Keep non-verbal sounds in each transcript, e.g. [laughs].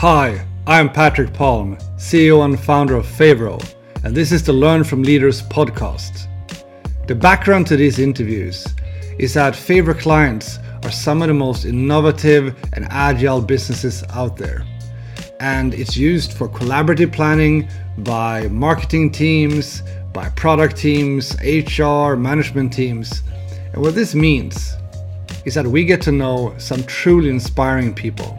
Hi, I'm Patric Palm, CEO and founder of Favro, and this is the Learn from Leaders podcast. The background to these interviews is that Favro clients are some of the most innovative and agile businesses out there. And it's used for collaborative planning by marketing teams, by product teams, HR, management teams. And what this means is that we get to know some truly inspiring people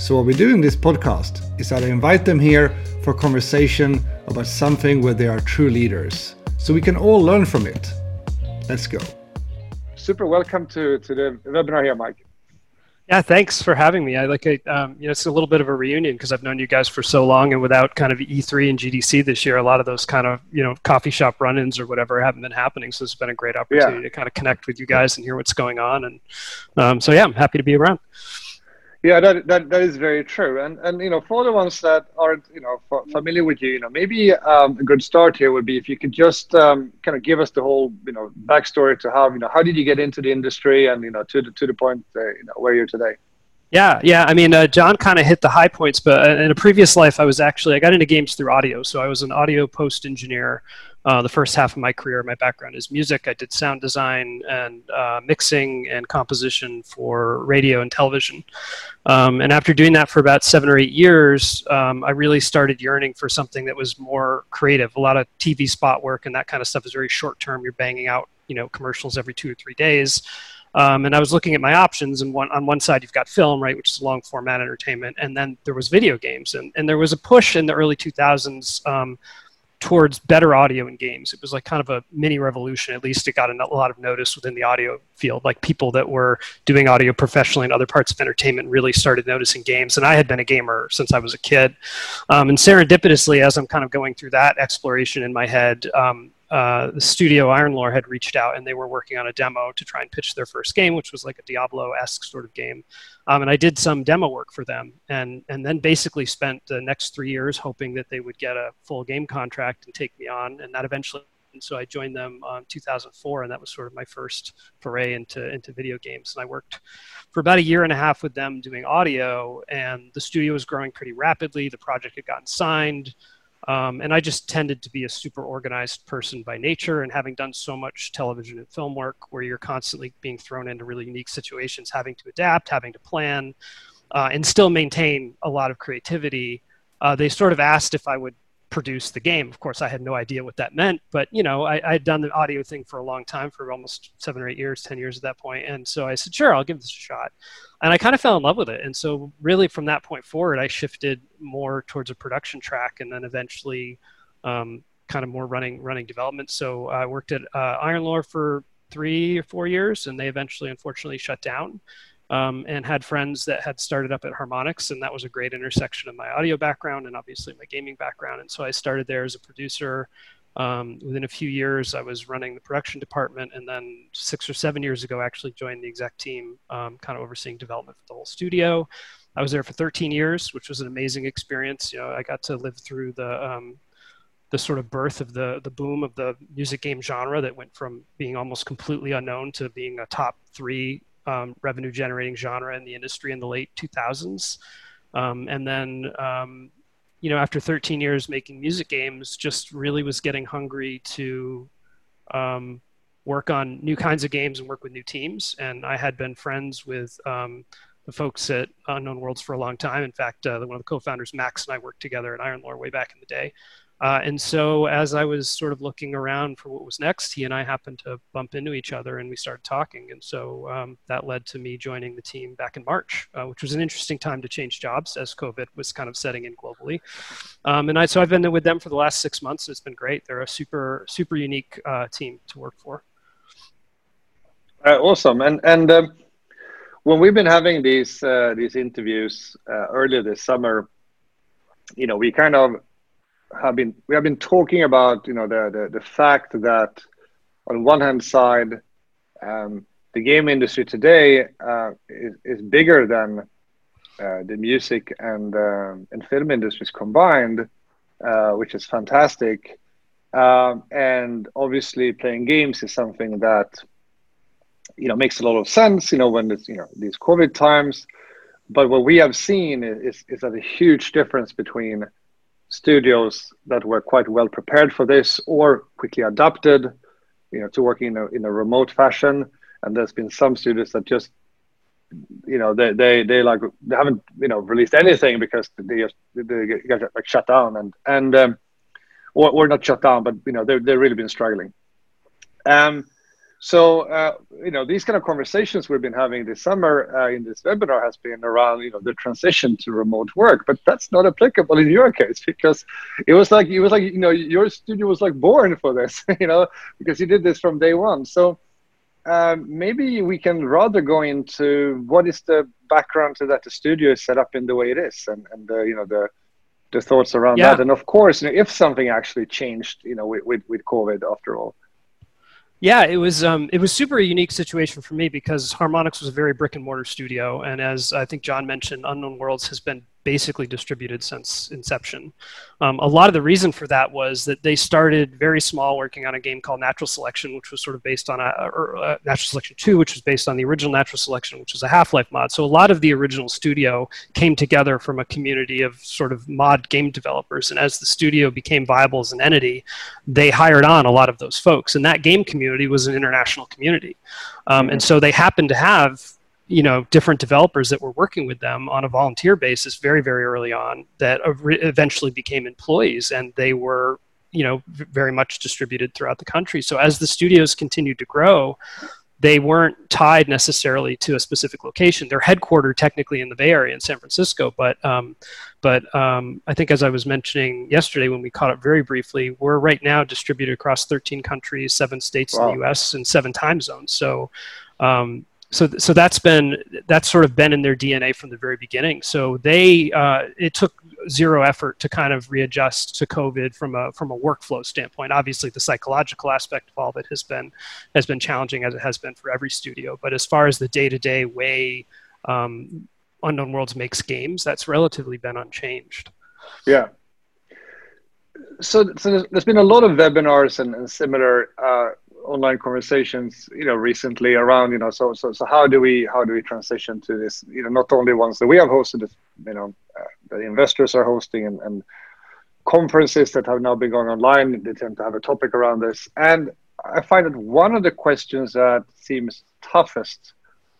so, what we do in this podcast is that I invite them here for conversation about something where they are true leaders, so we can all learn from it. Let's go. Super welcome to, to the webinar here, Mike. Yeah, thanks for having me. I like it. Um, you know, it's a little bit of a reunion because I've known you guys for so long, and without kind of E3 and GDC this year, a lot of those kind of you know coffee shop run-ins or whatever haven't been happening. So it's been a great opportunity yeah. to kind of connect with you guys and hear what's going on. And um, so yeah, I'm happy to be around. Yeah, that, that that is very true. And and you know, for the ones that aren't you know familiar with you, you know, maybe um, a good start here would be if you could just um, kind of give us the whole you know backstory to how you know how did you get into the industry and you know to the to the point uh, you know where you're today. Yeah, yeah. I mean, uh, John kind of hit the high points, but uh, in a previous life, I was actually I got into games through audio, so I was an audio post engineer uh, the first half of my career, my background is music. I did sound design and uh, mixing and composition for radio and television. Um, and after doing that for about seven or eight years, um, I really started yearning for something that was more creative. A lot of TV spot work and that kind of stuff is very short term. You're banging out, you know, commercials every two or three days. Um, and I was looking at my options, and one, on one side you've got film, right, which is long format entertainment, and then there was video games, and, and there was a push in the early 2000s um, towards better audio in games. It was like kind of a mini revolution. At least it got a lot of notice within the audio field. Like people that were doing audio professionally in other parts of entertainment really started noticing games. And I had been a gamer since I was a kid. Um, and serendipitously, as I'm kind of going through that exploration in my head, um, uh, the studio Iron Lore had reached out and they were working on a demo to try and pitch their first game, which was like a Diablo-esque sort of game. Um, and I did some demo work for them, and and then basically spent the next three years hoping that they would get a full game contract and take me on, and that eventually. And so I joined them in 2004, and that was sort of my first foray into into video games. And I worked for about a year and a half with them doing audio, and the studio was growing pretty rapidly. The project had gotten signed. Um, and I just tended to be a super organized person by nature. And having done so much television and film work where you're constantly being thrown into really unique situations, having to adapt, having to plan, uh, and still maintain a lot of creativity, uh, they sort of asked if I would produce the game. Of course, I had no idea what that meant, but you know, I, I had done the audio thing for a long time, for almost seven or eight years, ten years at that point, and so I said, sure, I'll give this a shot, and I kind of fell in love with it. And so, really, from that point forward, I shifted more towards a production track, and then eventually, um, kind of more running running development. So I worked at uh, Iron Lore for three or four years, and they eventually, unfortunately, shut down um, and had friends that had started up at Harmonix, and that was a great intersection of my audio background and obviously my gaming background. And so I started there as a producer. Um, within a few years, I was running the production department, and then six or seven years ago, I actually joined the exec team, um, kind of overseeing development for the whole studio. I was there for 13 years, which was an amazing experience. You know, I got to live through the um, the sort of birth of the the boom of the music game genre that went from being almost completely unknown to being a top three um, revenue generating genre in the industry in the late 2000s. Um, and then, um, you know, after 13 years making music games, just really was getting hungry to um, work on new kinds of games and work with new teams. And I had been friends with um, the folks at Unknown Worlds for a long time. In fact, uh, one of the co-founders, Max, and I worked together at Iron Lore way back in the day. Uh, and so, as I was sort of looking around for what was next, he and I happened to bump into each other and we started talking. And so um, that led to me joining the team back in March, uh, which was an interesting time to change jobs as COVID was kind of setting in globally. Um, and I, so I've been with them for the last six months. It's been great. They're a super, super unique uh, team to work for. Uh, awesome. And, and um, when we've been having these, uh, these interviews uh, earlier this summer, you know, we kind of have been we have been talking about you know the the, the fact that on one hand side um, the game industry today uh, is, is bigger than uh, the music and uh, and film industries combined, uh, which is fantastic. Um, and obviously, playing games is something that you know makes a lot of sense. You know, when it's you know these COVID times, but what we have seen is, is that a huge difference between studios that were quite well prepared for this or quickly adapted, you know, to working in a, in a remote fashion. And there's been some studios that just, you know, they, they, they like, they haven't, you know, released anything because they just, they got like shut down and, and, um, or, or not shut down, but, you know, they've, they've really been struggling. Um, so uh, you know these kind of conversations we've been having this summer uh, in this webinar has been around you know the transition to remote work, but that's not applicable in your case because it was like it was like you know your studio was like born for this, [laughs] you know, because you did this from day one. So um, maybe we can rather go into what is the background to that the studio is set up in the way it is, and and the, you know the the thoughts around yeah. that, and of course, you know, if something actually changed, you know, with, with, with COVID after all. Yeah, it was um, it was super unique situation for me because Harmonix was a very brick and mortar studio, and as I think John mentioned, Unknown Worlds has been basically distributed since inception. Um, a lot of the reason for that was that they started very small, working on a game called Natural Selection, which was sort of based on a, or, uh, Natural Selection 2, which was based on the original Natural Selection, which was a Half Life mod. So a lot of the original studio came together from a community of sort of mod game developers. And as the studio became viable as an entity, they hired on a lot of those folks. And that game community was an international community. Um, and so they happened to have you know different developers that were working with them on a volunteer basis very very early on that eventually became employees and they were you know very much distributed throughout the country so as the studios continued to grow they weren't tied necessarily to a specific location. They're headquartered technically in the Bay Area in San Francisco, but um, but um, I think as I was mentioning yesterday when we caught up very briefly, we're right now distributed across 13 countries, seven states wow. in the U.S. and seven time zones. So um, so so that's been that's sort of been in their DNA from the very beginning. So they uh, it took zero effort to kind of readjust to COVID from a from a workflow standpoint. Obviously, the psychological aspect of all of it has been has been challenging as it has been for every studio. But as far as the day to day way um, Unknown Worlds makes games, that's relatively been unchanged. Yeah. So, so there's been a lot of webinars and, and similar uh, online conversations you know recently around you know so so so how do we how do we transition to this you know not only ones that we have hosted you know uh, the investors are hosting and, and conferences that have now been going online they tend to have a topic around this. And i find that one of the questions that seems toughest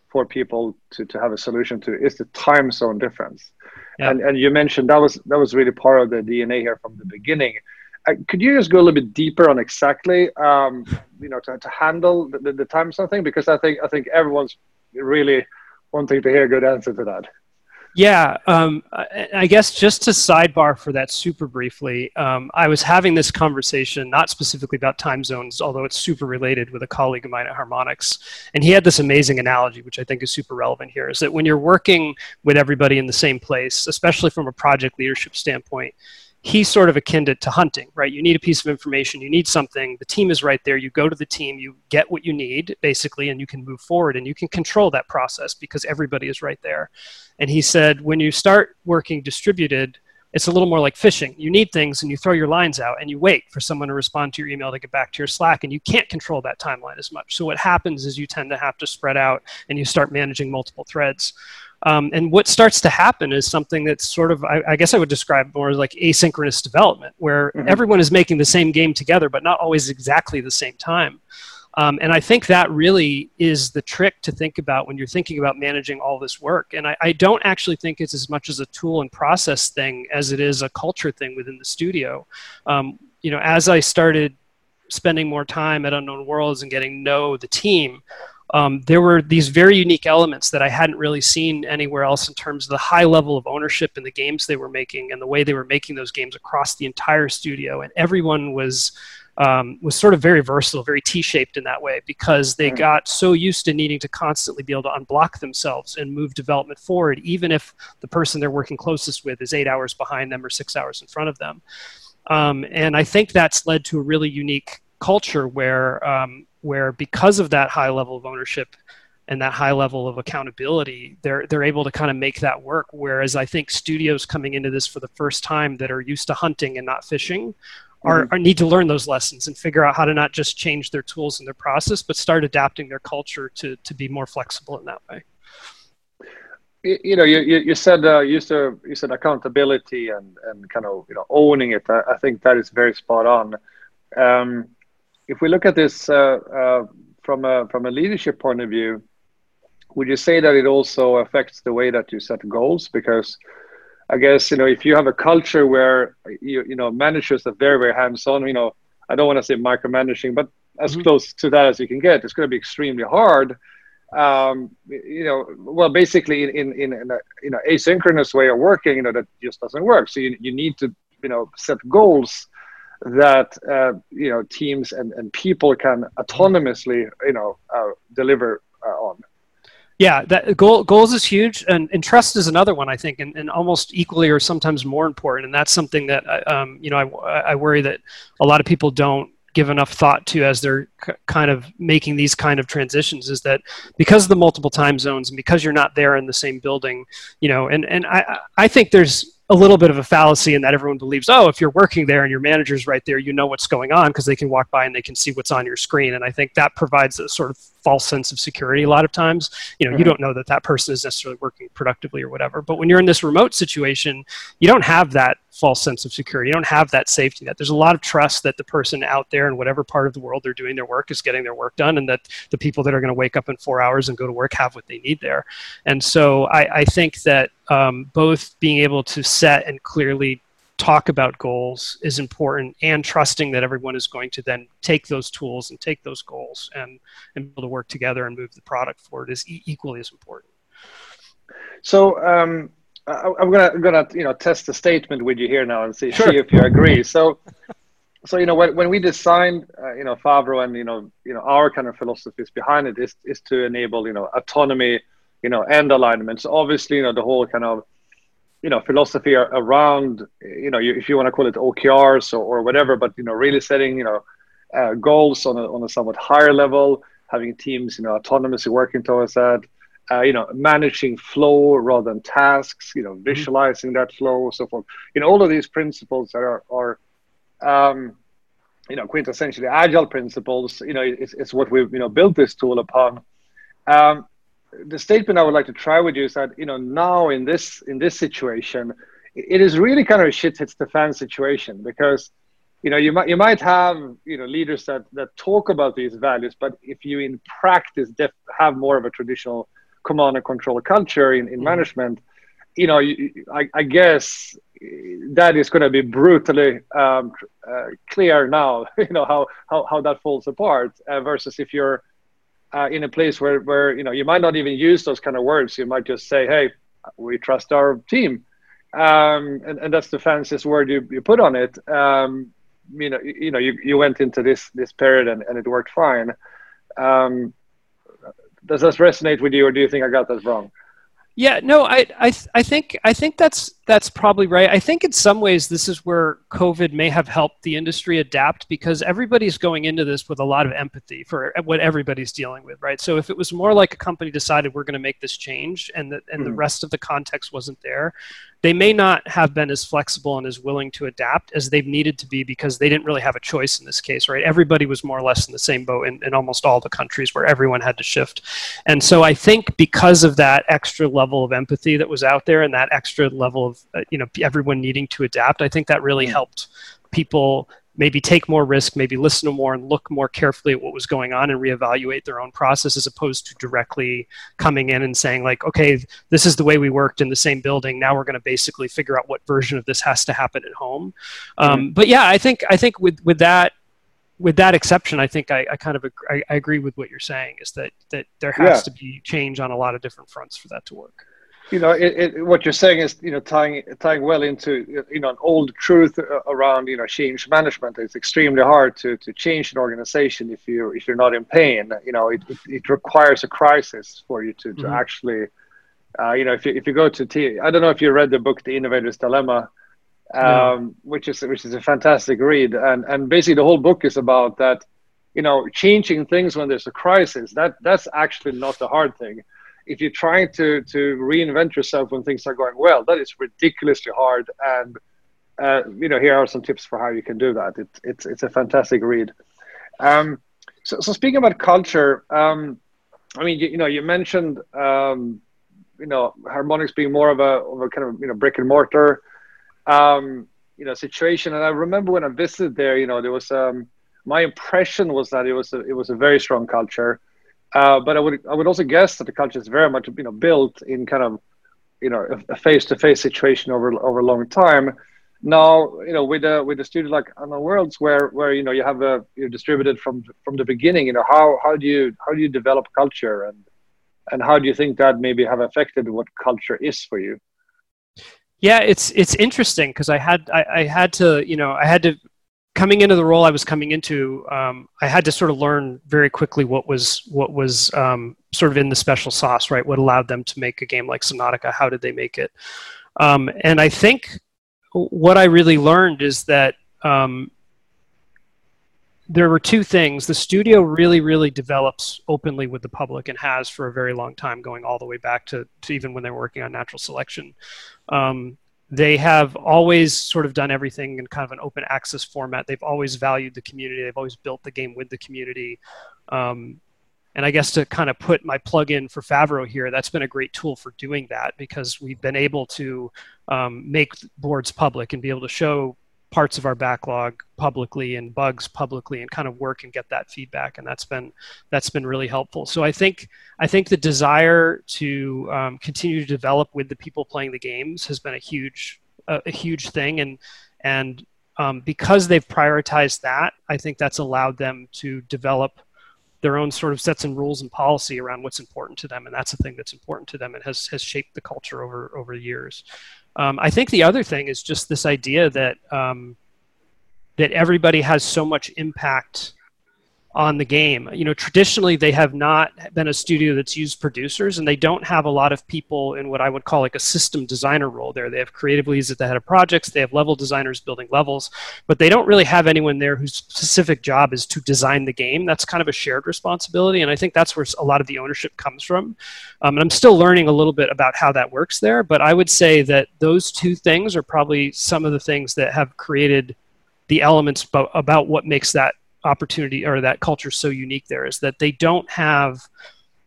for people to, to have a solution to is the time zone difference. Yeah. and and you mentioned that was that was really part of the dna here from the beginning could you just go a little bit deeper on exactly, um, you know, to, to handle the, the, the time something? Because I think I think everyone's really wanting to hear a good answer to that. Yeah, um, I guess just to sidebar for that super briefly, um, I was having this conversation, not specifically about time zones, although it's super related with a colleague of mine at Harmonix. And he had this amazing analogy, which I think is super relevant here, is that when you're working with everybody in the same place, especially from a project leadership standpoint, he's sort of akin to, to hunting, right? You need a piece of information, you need something, the team is right there, you go to the team, you get what you need, basically, and you can move forward and you can control that process because everybody is right there. And he said, when you start working distributed, it's a little more like fishing. You need things and you throw your lines out and you wait for someone to respond to your email to get back to your Slack, and you can't control that timeline as much. So, what happens is you tend to have to spread out and you start managing multiple threads. Um, and what starts to happen is something that's sort of, I, I, guess I would describe more as like asynchronous development, where mm-hmm. everyone is making the same game together, but not always exactly the same time. Um, and I think that really is the trick to think about when you're thinking about managing all this work. And I, I, don't actually think it's as much as a tool and process thing as it is a culture thing within the studio. Um, you know, as I started spending more time at Unknown Worlds and getting to know the team, um, there were these very unique elements that I hadn't really seen anywhere else in terms of the high level of ownership in the games they were making and the way they were making those games across the entire studio. And everyone was um, was sort of very versatile, very T-shaped in that way because they got so used to needing to constantly be able to unblock themselves and move development forward, even if the person they're working closest with is eight hours behind them or six hours in front of them. Um, and I think that's led to a really unique culture where um, where because of that high level of ownership and that high level of accountability, they're they're able to kind of make that work. Whereas I think studios coming into this for the first time that are used to hunting and not fishing are, mm-hmm. are, need to learn those lessons and figure out how to not just change their tools and their process, but start adapting their culture to to be more flexible in that way. you know, you, you said uh, you said you said accountability and and kind of you know owning it. I, I think that is very spot on. Um, if we look at this uh, uh, from a from a leadership point of view, would you say that it also affects the way that you set goals? Because I guess you know if you have a culture where you you know managers are very very hands on, you know, I don't want to say micromanaging, but as mm-hmm. close to that as you can get, it's going to be extremely hard um, you know, well, basically in, in, in a you know asynchronous way of working, you know, that just doesn't work. So you, you need to, you know, set goals that, uh, you know, teams and, and people can autonomously, you know, uh, deliver uh, on. Yeah, that goal, goals is huge, and, and trust is another one I think, and, and almost equally or sometimes more important. And that's something that um, you know I, I worry that a lot of people don't give enough thought to as they're c- kind of making these kind of transitions is that because of the multiple time zones and because you're not there in the same building you know and and i i think there's a little bit of a fallacy in that everyone believes, oh, if you're working there and your manager's right there, you know what's going on because they can walk by and they can see what's on your screen. And I think that provides a sort of false sense of security a lot of times. You know, mm-hmm. you don't know that that person is necessarily working productively or whatever. But when you're in this remote situation, you don't have that false sense of security. You don't have that safety net. There's a lot of trust that the person out there in whatever part of the world they're doing their work is getting their work done and that the people that are going to wake up in four hours and go to work have what they need there. And so I, I think that um, both being able to set and clearly talk about goals is important and trusting that everyone is going to then take those tools and take those goals and, and be able to work together and move the product forward is e- equally as important. So um, I, am gonna gonna you know test the statement with you here now and see, sure. see if you agree. So so you know when, when we designed uh, you know Favro and you know you know our kind of philosophies behind it is is to enable you know autonomy you know, and alignments. Obviously, you know, the whole kind of, you know, philosophy around, you know, if you want to call it OKRs or, or whatever, but, you know, really setting, you know, uh, goals on a, on a somewhat higher level, having teams, you know, autonomously working towards that, uh, you know, managing flow rather than tasks, you know, mm-hmm. visualizing that flow, so forth. You know, all of these principles that are, are um, you know, quintessentially agile principles, you know, it's, it's what we've, you know, built this tool upon. Um, the statement I would like to try with you is that you know now in this in this situation, it is really kind of a shit hits the fan situation because you know you might you might have you know leaders that that talk about these values, but if you in practice def- have more of a traditional command and control culture in, in mm-hmm. management, you know you, I, I, guess that is going to be brutally um, uh, clear now. [laughs] You know how how how that falls apart uh, versus if you're uh, in a place where, where you know you might not even use those kind of words. You might just say, "Hey, we trust our team," um, and, and that's the fanciest word you, you put on it. Um, you know, you, you, know, you, you went into this this period and, and it worked fine. Um, does this resonate with you, or do you think I got that wrong? Yeah, no, I, I, I think, I think that's that's probably right. I think in some ways this is where COVID may have helped the industry adapt because everybody's going into this with a lot of empathy for what everybody's dealing with, right? So if it was more like a company decided we're going to make this change and the, and mm. the rest of the context wasn't there, they may not have been as flexible and as willing to adapt as they've needed to be because they didn't really have a choice in this case, right? Everybody was more or less in the same boat in, in almost all the countries where everyone had to shift. And so I think because of that extra level of empathy that was out there and that extra level of, uh, you know, everyone needing to adapt, I think that really mm. helped people maybe take more risk, maybe listen to more and look more carefully at what was going on and reevaluate their own process as opposed to directly coming in and saying like, okay, this is the way we worked in the same building. Now we're going to basically figure out what version of this has to happen at home. Um, mm-hmm. But yeah, I think I think with with that with that exception, I think I, I kind of agree, I, I, agree with what you're saying is that that there has yeah. to be change on a lot of different fronts for that to work you know, it, it, what you're saying is, you know, tying tying well into, you know, an old truth around, you know, change management. It's extremely hard to to change an organization if you if you're not in pain. You know, it, it, requires a crisis for you to to mm-hmm. actually, uh, you know, if you if you go to T, I don't know if you read the book The Innovator's Dilemma, um, no. which is which is a fantastic read, and and basically the whole book is about that. You know, changing things when there's a crisis. That that's actually not the hard thing if you're trying to to reinvent yourself when things are going well, that is ridiculously hard. And uh, you know, here are some tips for how you can do that. It's it's it's a fantastic read. Um, so, so speaking about culture, um, I mean, you, you, know, you mentioned um, you know Harmonix being more of a, of a kind of you know brick and mortar um, you know situation. And I remember when I visited there, you know, there was um, my impression was that it was a, it was a very strong culture. Uh, but I would I would also guess that the culture is very much you know built in kind of you know a face to face situation over over a long time. Now you know with a with a studio like Unknown Worlds where where you know you have a you're distributed from from the beginning. You know how how do you how do you develop culture and and how do you think that maybe have affected what culture is for you? Yeah, it's it's interesting because I had I, I had to you know I had to coming into the role I was coming into, um, I had to sort of learn very quickly what was what was um, sort of in the special sauce, right? What allowed them to make a game like Subnautica? How did they make it? Um, and I think what I really learned is that um, there were two things. The studio really, really develops openly with the public and has for a very long time, going all the way back to, to even when they were working on Natural Selection. Um, they have always sort of done everything in kind of an open access format. They've always valued the community. They've always built the game with the community. Um, and I guess to kind of put my plug in for Favro here, that's been a great tool for doing that because we've been able to um, make boards public and be able to show parts of our backlog publicly and bugs publicly and kind of work and get that feedback and that's been that's been really helpful. So i think i think the desire to um, continue to develop with the people playing the games has been a huge a, a huge thing and and um, because they've prioritized that i think that's allowed them to develop their own sort of sets and rules and policy around what's important to them and that's the thing that's important to them and has has shaped the culture over over years. Um, I think the other thing is just this idea that um, that everybody has so much impact on the game. You know, traditionally they have not been a studio that's used producers, and they don't have a lot of people in what I would call like a system designer role there. They have creative leads at the head of projects, they have level designers building levels, but they don't really have anyone there whose specific job is to design the game. That's kind of a shared responsibility, and I think that's where a lot of the ownership comes from. Um, and I'm still learning a little bit about how that works there, but I would say that those two things are probably some of the things that have created the elements about what makes that opportunity or that culture so unique there is that they don't have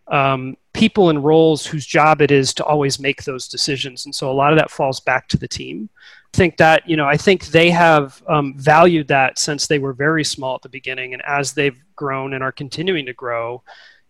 um, people in roles whose job it is to always make those decisions. And so a lot of that falls back to the team. I think that you know i think they have um, valued that since they were very small at the beginning. And as they've grown and are continuing to grow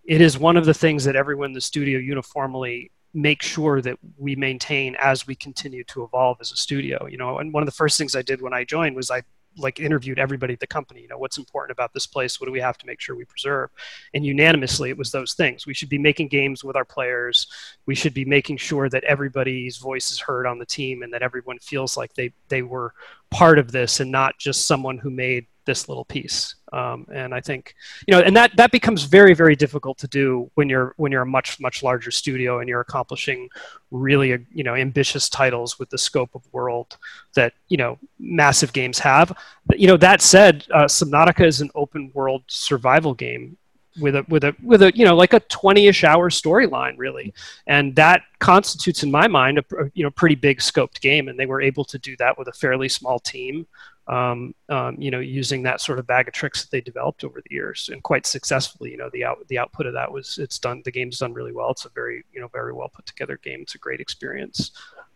it is one of the things that everyone in the studio uniformly make sure that we maintain as we continue to evolve as a studio you know. And one of the first things i did when i joined was i like interviewed everybody at the company you know what's important about this place what do we have to make sure we preserve? And unanimously it was those things. We should be making games with our players. We should be making sure that everybody's voice is heard on the team and that everyone feels like they they were part of this and not just someone who made this little piece. Um, and I think, you know, and that that becomes very very difficult to do when you're when you're a much much larger studio and you're accomplishing really uh, you know ambitious titles with the scope of world that you know massive games have. You know, that said, uh, Subnautica is an open world survival game with a with a with a you know like a 20ish hour storyline really and that constitutes in my mind a you know pretty big scoped game and they were able to do that with a fairly small team um, um, you know, using that sort of bag of tricks that they developed over the years and quite successfully. You know, the out the output of that was it's done. The game's done really well. It's a very you know very well put together game. It's a great experience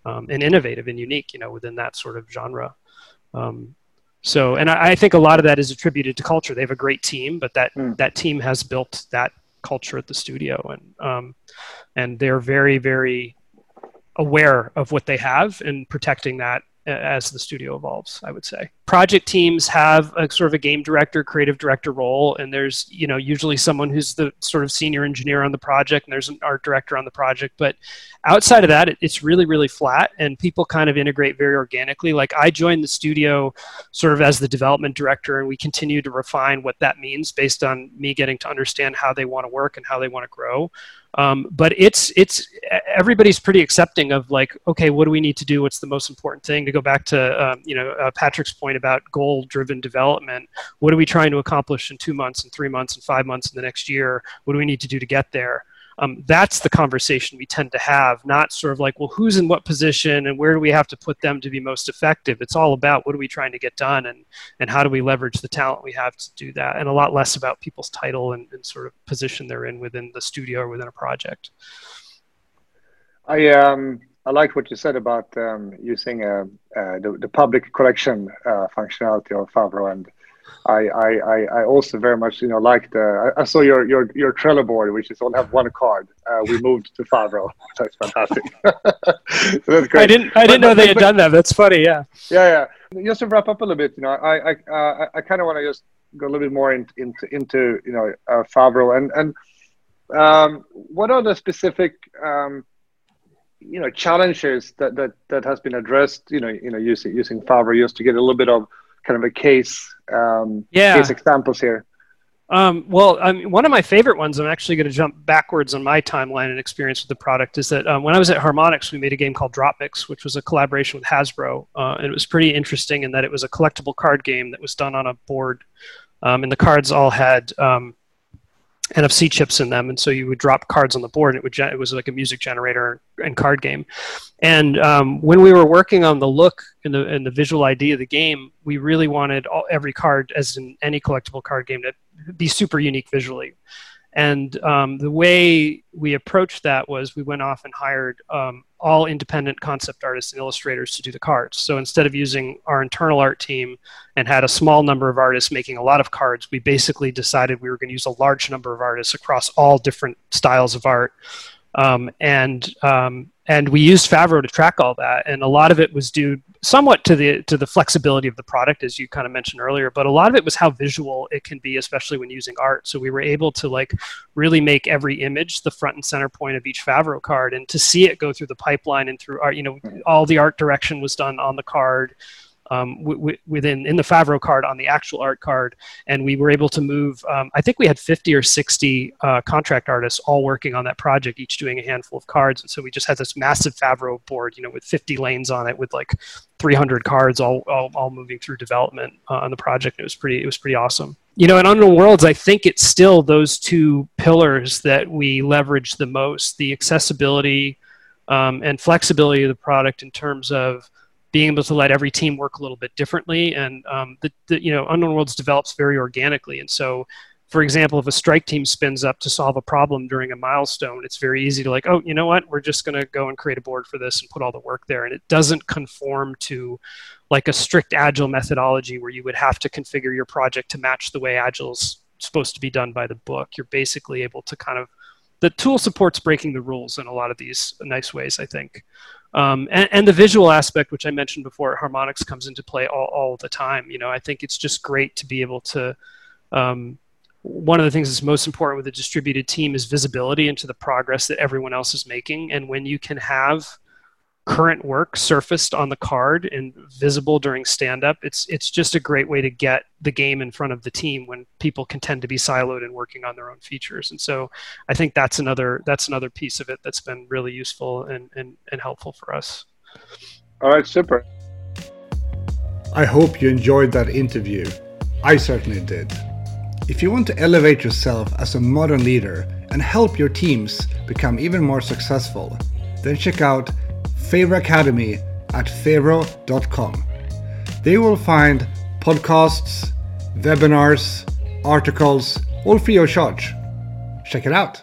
um, and innovative and unique. You know, within that sort of genre. Um, so, and I, I, think a lot of that is attributed to culture. They have a great team, but that mm. that team has built that culture at the studio, and um, and they're very very aware of what they have and protecting that as the studio evolves i would say. Project teams have a sort of a game director creative director role and there's you know usually someone who's the sort of senior engineer on the project and there's an art director on the project. But outside of that it, it's really really flat and people kind of integrate very organically. Like i joined the studio sort of as the development director and we continue to refine what that means based on me getting to understand how they want to work and how they want to grow um, but it's it's everybody's pretty accepting of like, okay, what do we need to do? What's the most important thing? To go back to um, you know uh, Patric's point about goal-driven development, what are we trying to accomplish in two months, and three months, and five months in the next year? What do we need to do to get there? Um, that's the conversation we tend to have, not sort of like, well, who's in what position and where do we have to put them to be most effective? It's all about what are we trying to get done and, and how do we leverage the talent we have to do that, and a lot less about people's title and, and sort of position they're in within the studio or within a project. I um I liked what you said about um, using uh, uh, the, the public collection uh, functionality of Favro, and I, I, I also very much you know like the I, saw your your your Trello board, which is only have one card. Uh, we moved to Favro. [laughs] That's fantastic. so [laughs] that's great. I didn't I didn't but, know they had done that. That's funny. Yeah. Yeah, yeah. Just to wrap up a little bit, you know, I I uh, I kind of want to just go a little bit more into into, into you know uh, Favro and and um, what are the specific um, you know challenges that that that has been addressed you know you know using using Favro just to get a little bit of kind of a case um, yeah. case examples here. Um, well, I mean, one of my favorite ones, I'm actually going to jump backwards on my timeline and experience with the product, is that um, when I was at Harmonix, we made a game called DropMix, which was a collaboration with Hasbro. Uh, and it was pretty interesting in that it was a collectible card game that was done on a board. Um, and the cards all had um, NFC chips in them, and so you would drop cards on the board, and it would it was like a music generator and card game. And um, when we were working on the look and the and the visual ID of the game, we really wanted all, every card, as in any collectible card game, to be super unique visually. And um, the way we approached that was we went off and hired um, all independent concept artists and illustrators to do the cards. So instead of using our internal art team and had a small number of artists making a lot of cards, we basically decided we were going to use a large number of artists across all different styles of art. Um, and um, and we used Favro to track all that, and a lot of it was due somewhat to the to the flexibility of the product, as you kind of mentioned earlier. But a lot of it was how visual it can be, especially when using art. So we were able to like really make every image the front and center point of each Favro card, and to see it go through the pipeline and through art. You know, all the art direction was done on the card um, within in the Favro card on the actual art card, and we were able to move. Um, I think we had 50 or 60 uh, contract artists all working on that project, each doing a handful of cards, and so we just had this massive Favro board, you know, with 50 lanes on it, with like 300 cards, all all, all moving through development uh, on the project. It was pretty it was pretty awesome. You know, in Unknown Worlds, I think it's still those two pillars that we leverage the most: the accessibility um, and flexibility of the product in terms of being able to let every team work a little bit differently. And um, the, the, you know, Unknown Worlds develops very organically. And so, for example, if a strike team spins up to solve a problem during a milestone, it's very easy to like, oh, you know what? We're just going to go and create a board for this and put all the work there. And it doesn't conform to like a strict agile methodology where you would have to configure your project to match the way agile's supposed to be done by the book. You're basically able to kind of the tool supports breaking the rules in a lot of these nice ways, I think. Um, and, and, the visual aspect, which I mentioned before, Harmonix comes into play all, all the time. You know, I think it's just great to be able to. Um, one of the things that's most important with a distributed team is visibility into the progress that everyone else is making. And when you can have current work surfaced on the card and visible during stand up it's it's just a great way to get the game in front of the team when people can tend to be siloed and working on their own features. And so i think that's another that's another piece of it that's been really useful and and, and helpful for us. All right super. I hope you enjoyed that interview. I certainly did. If you want to elevate yourself as a modern leader and help your teams become even more successful then check out Favro Academy at favro.com. They will find podcasts, webinars, articles, all free of charge. Check it out.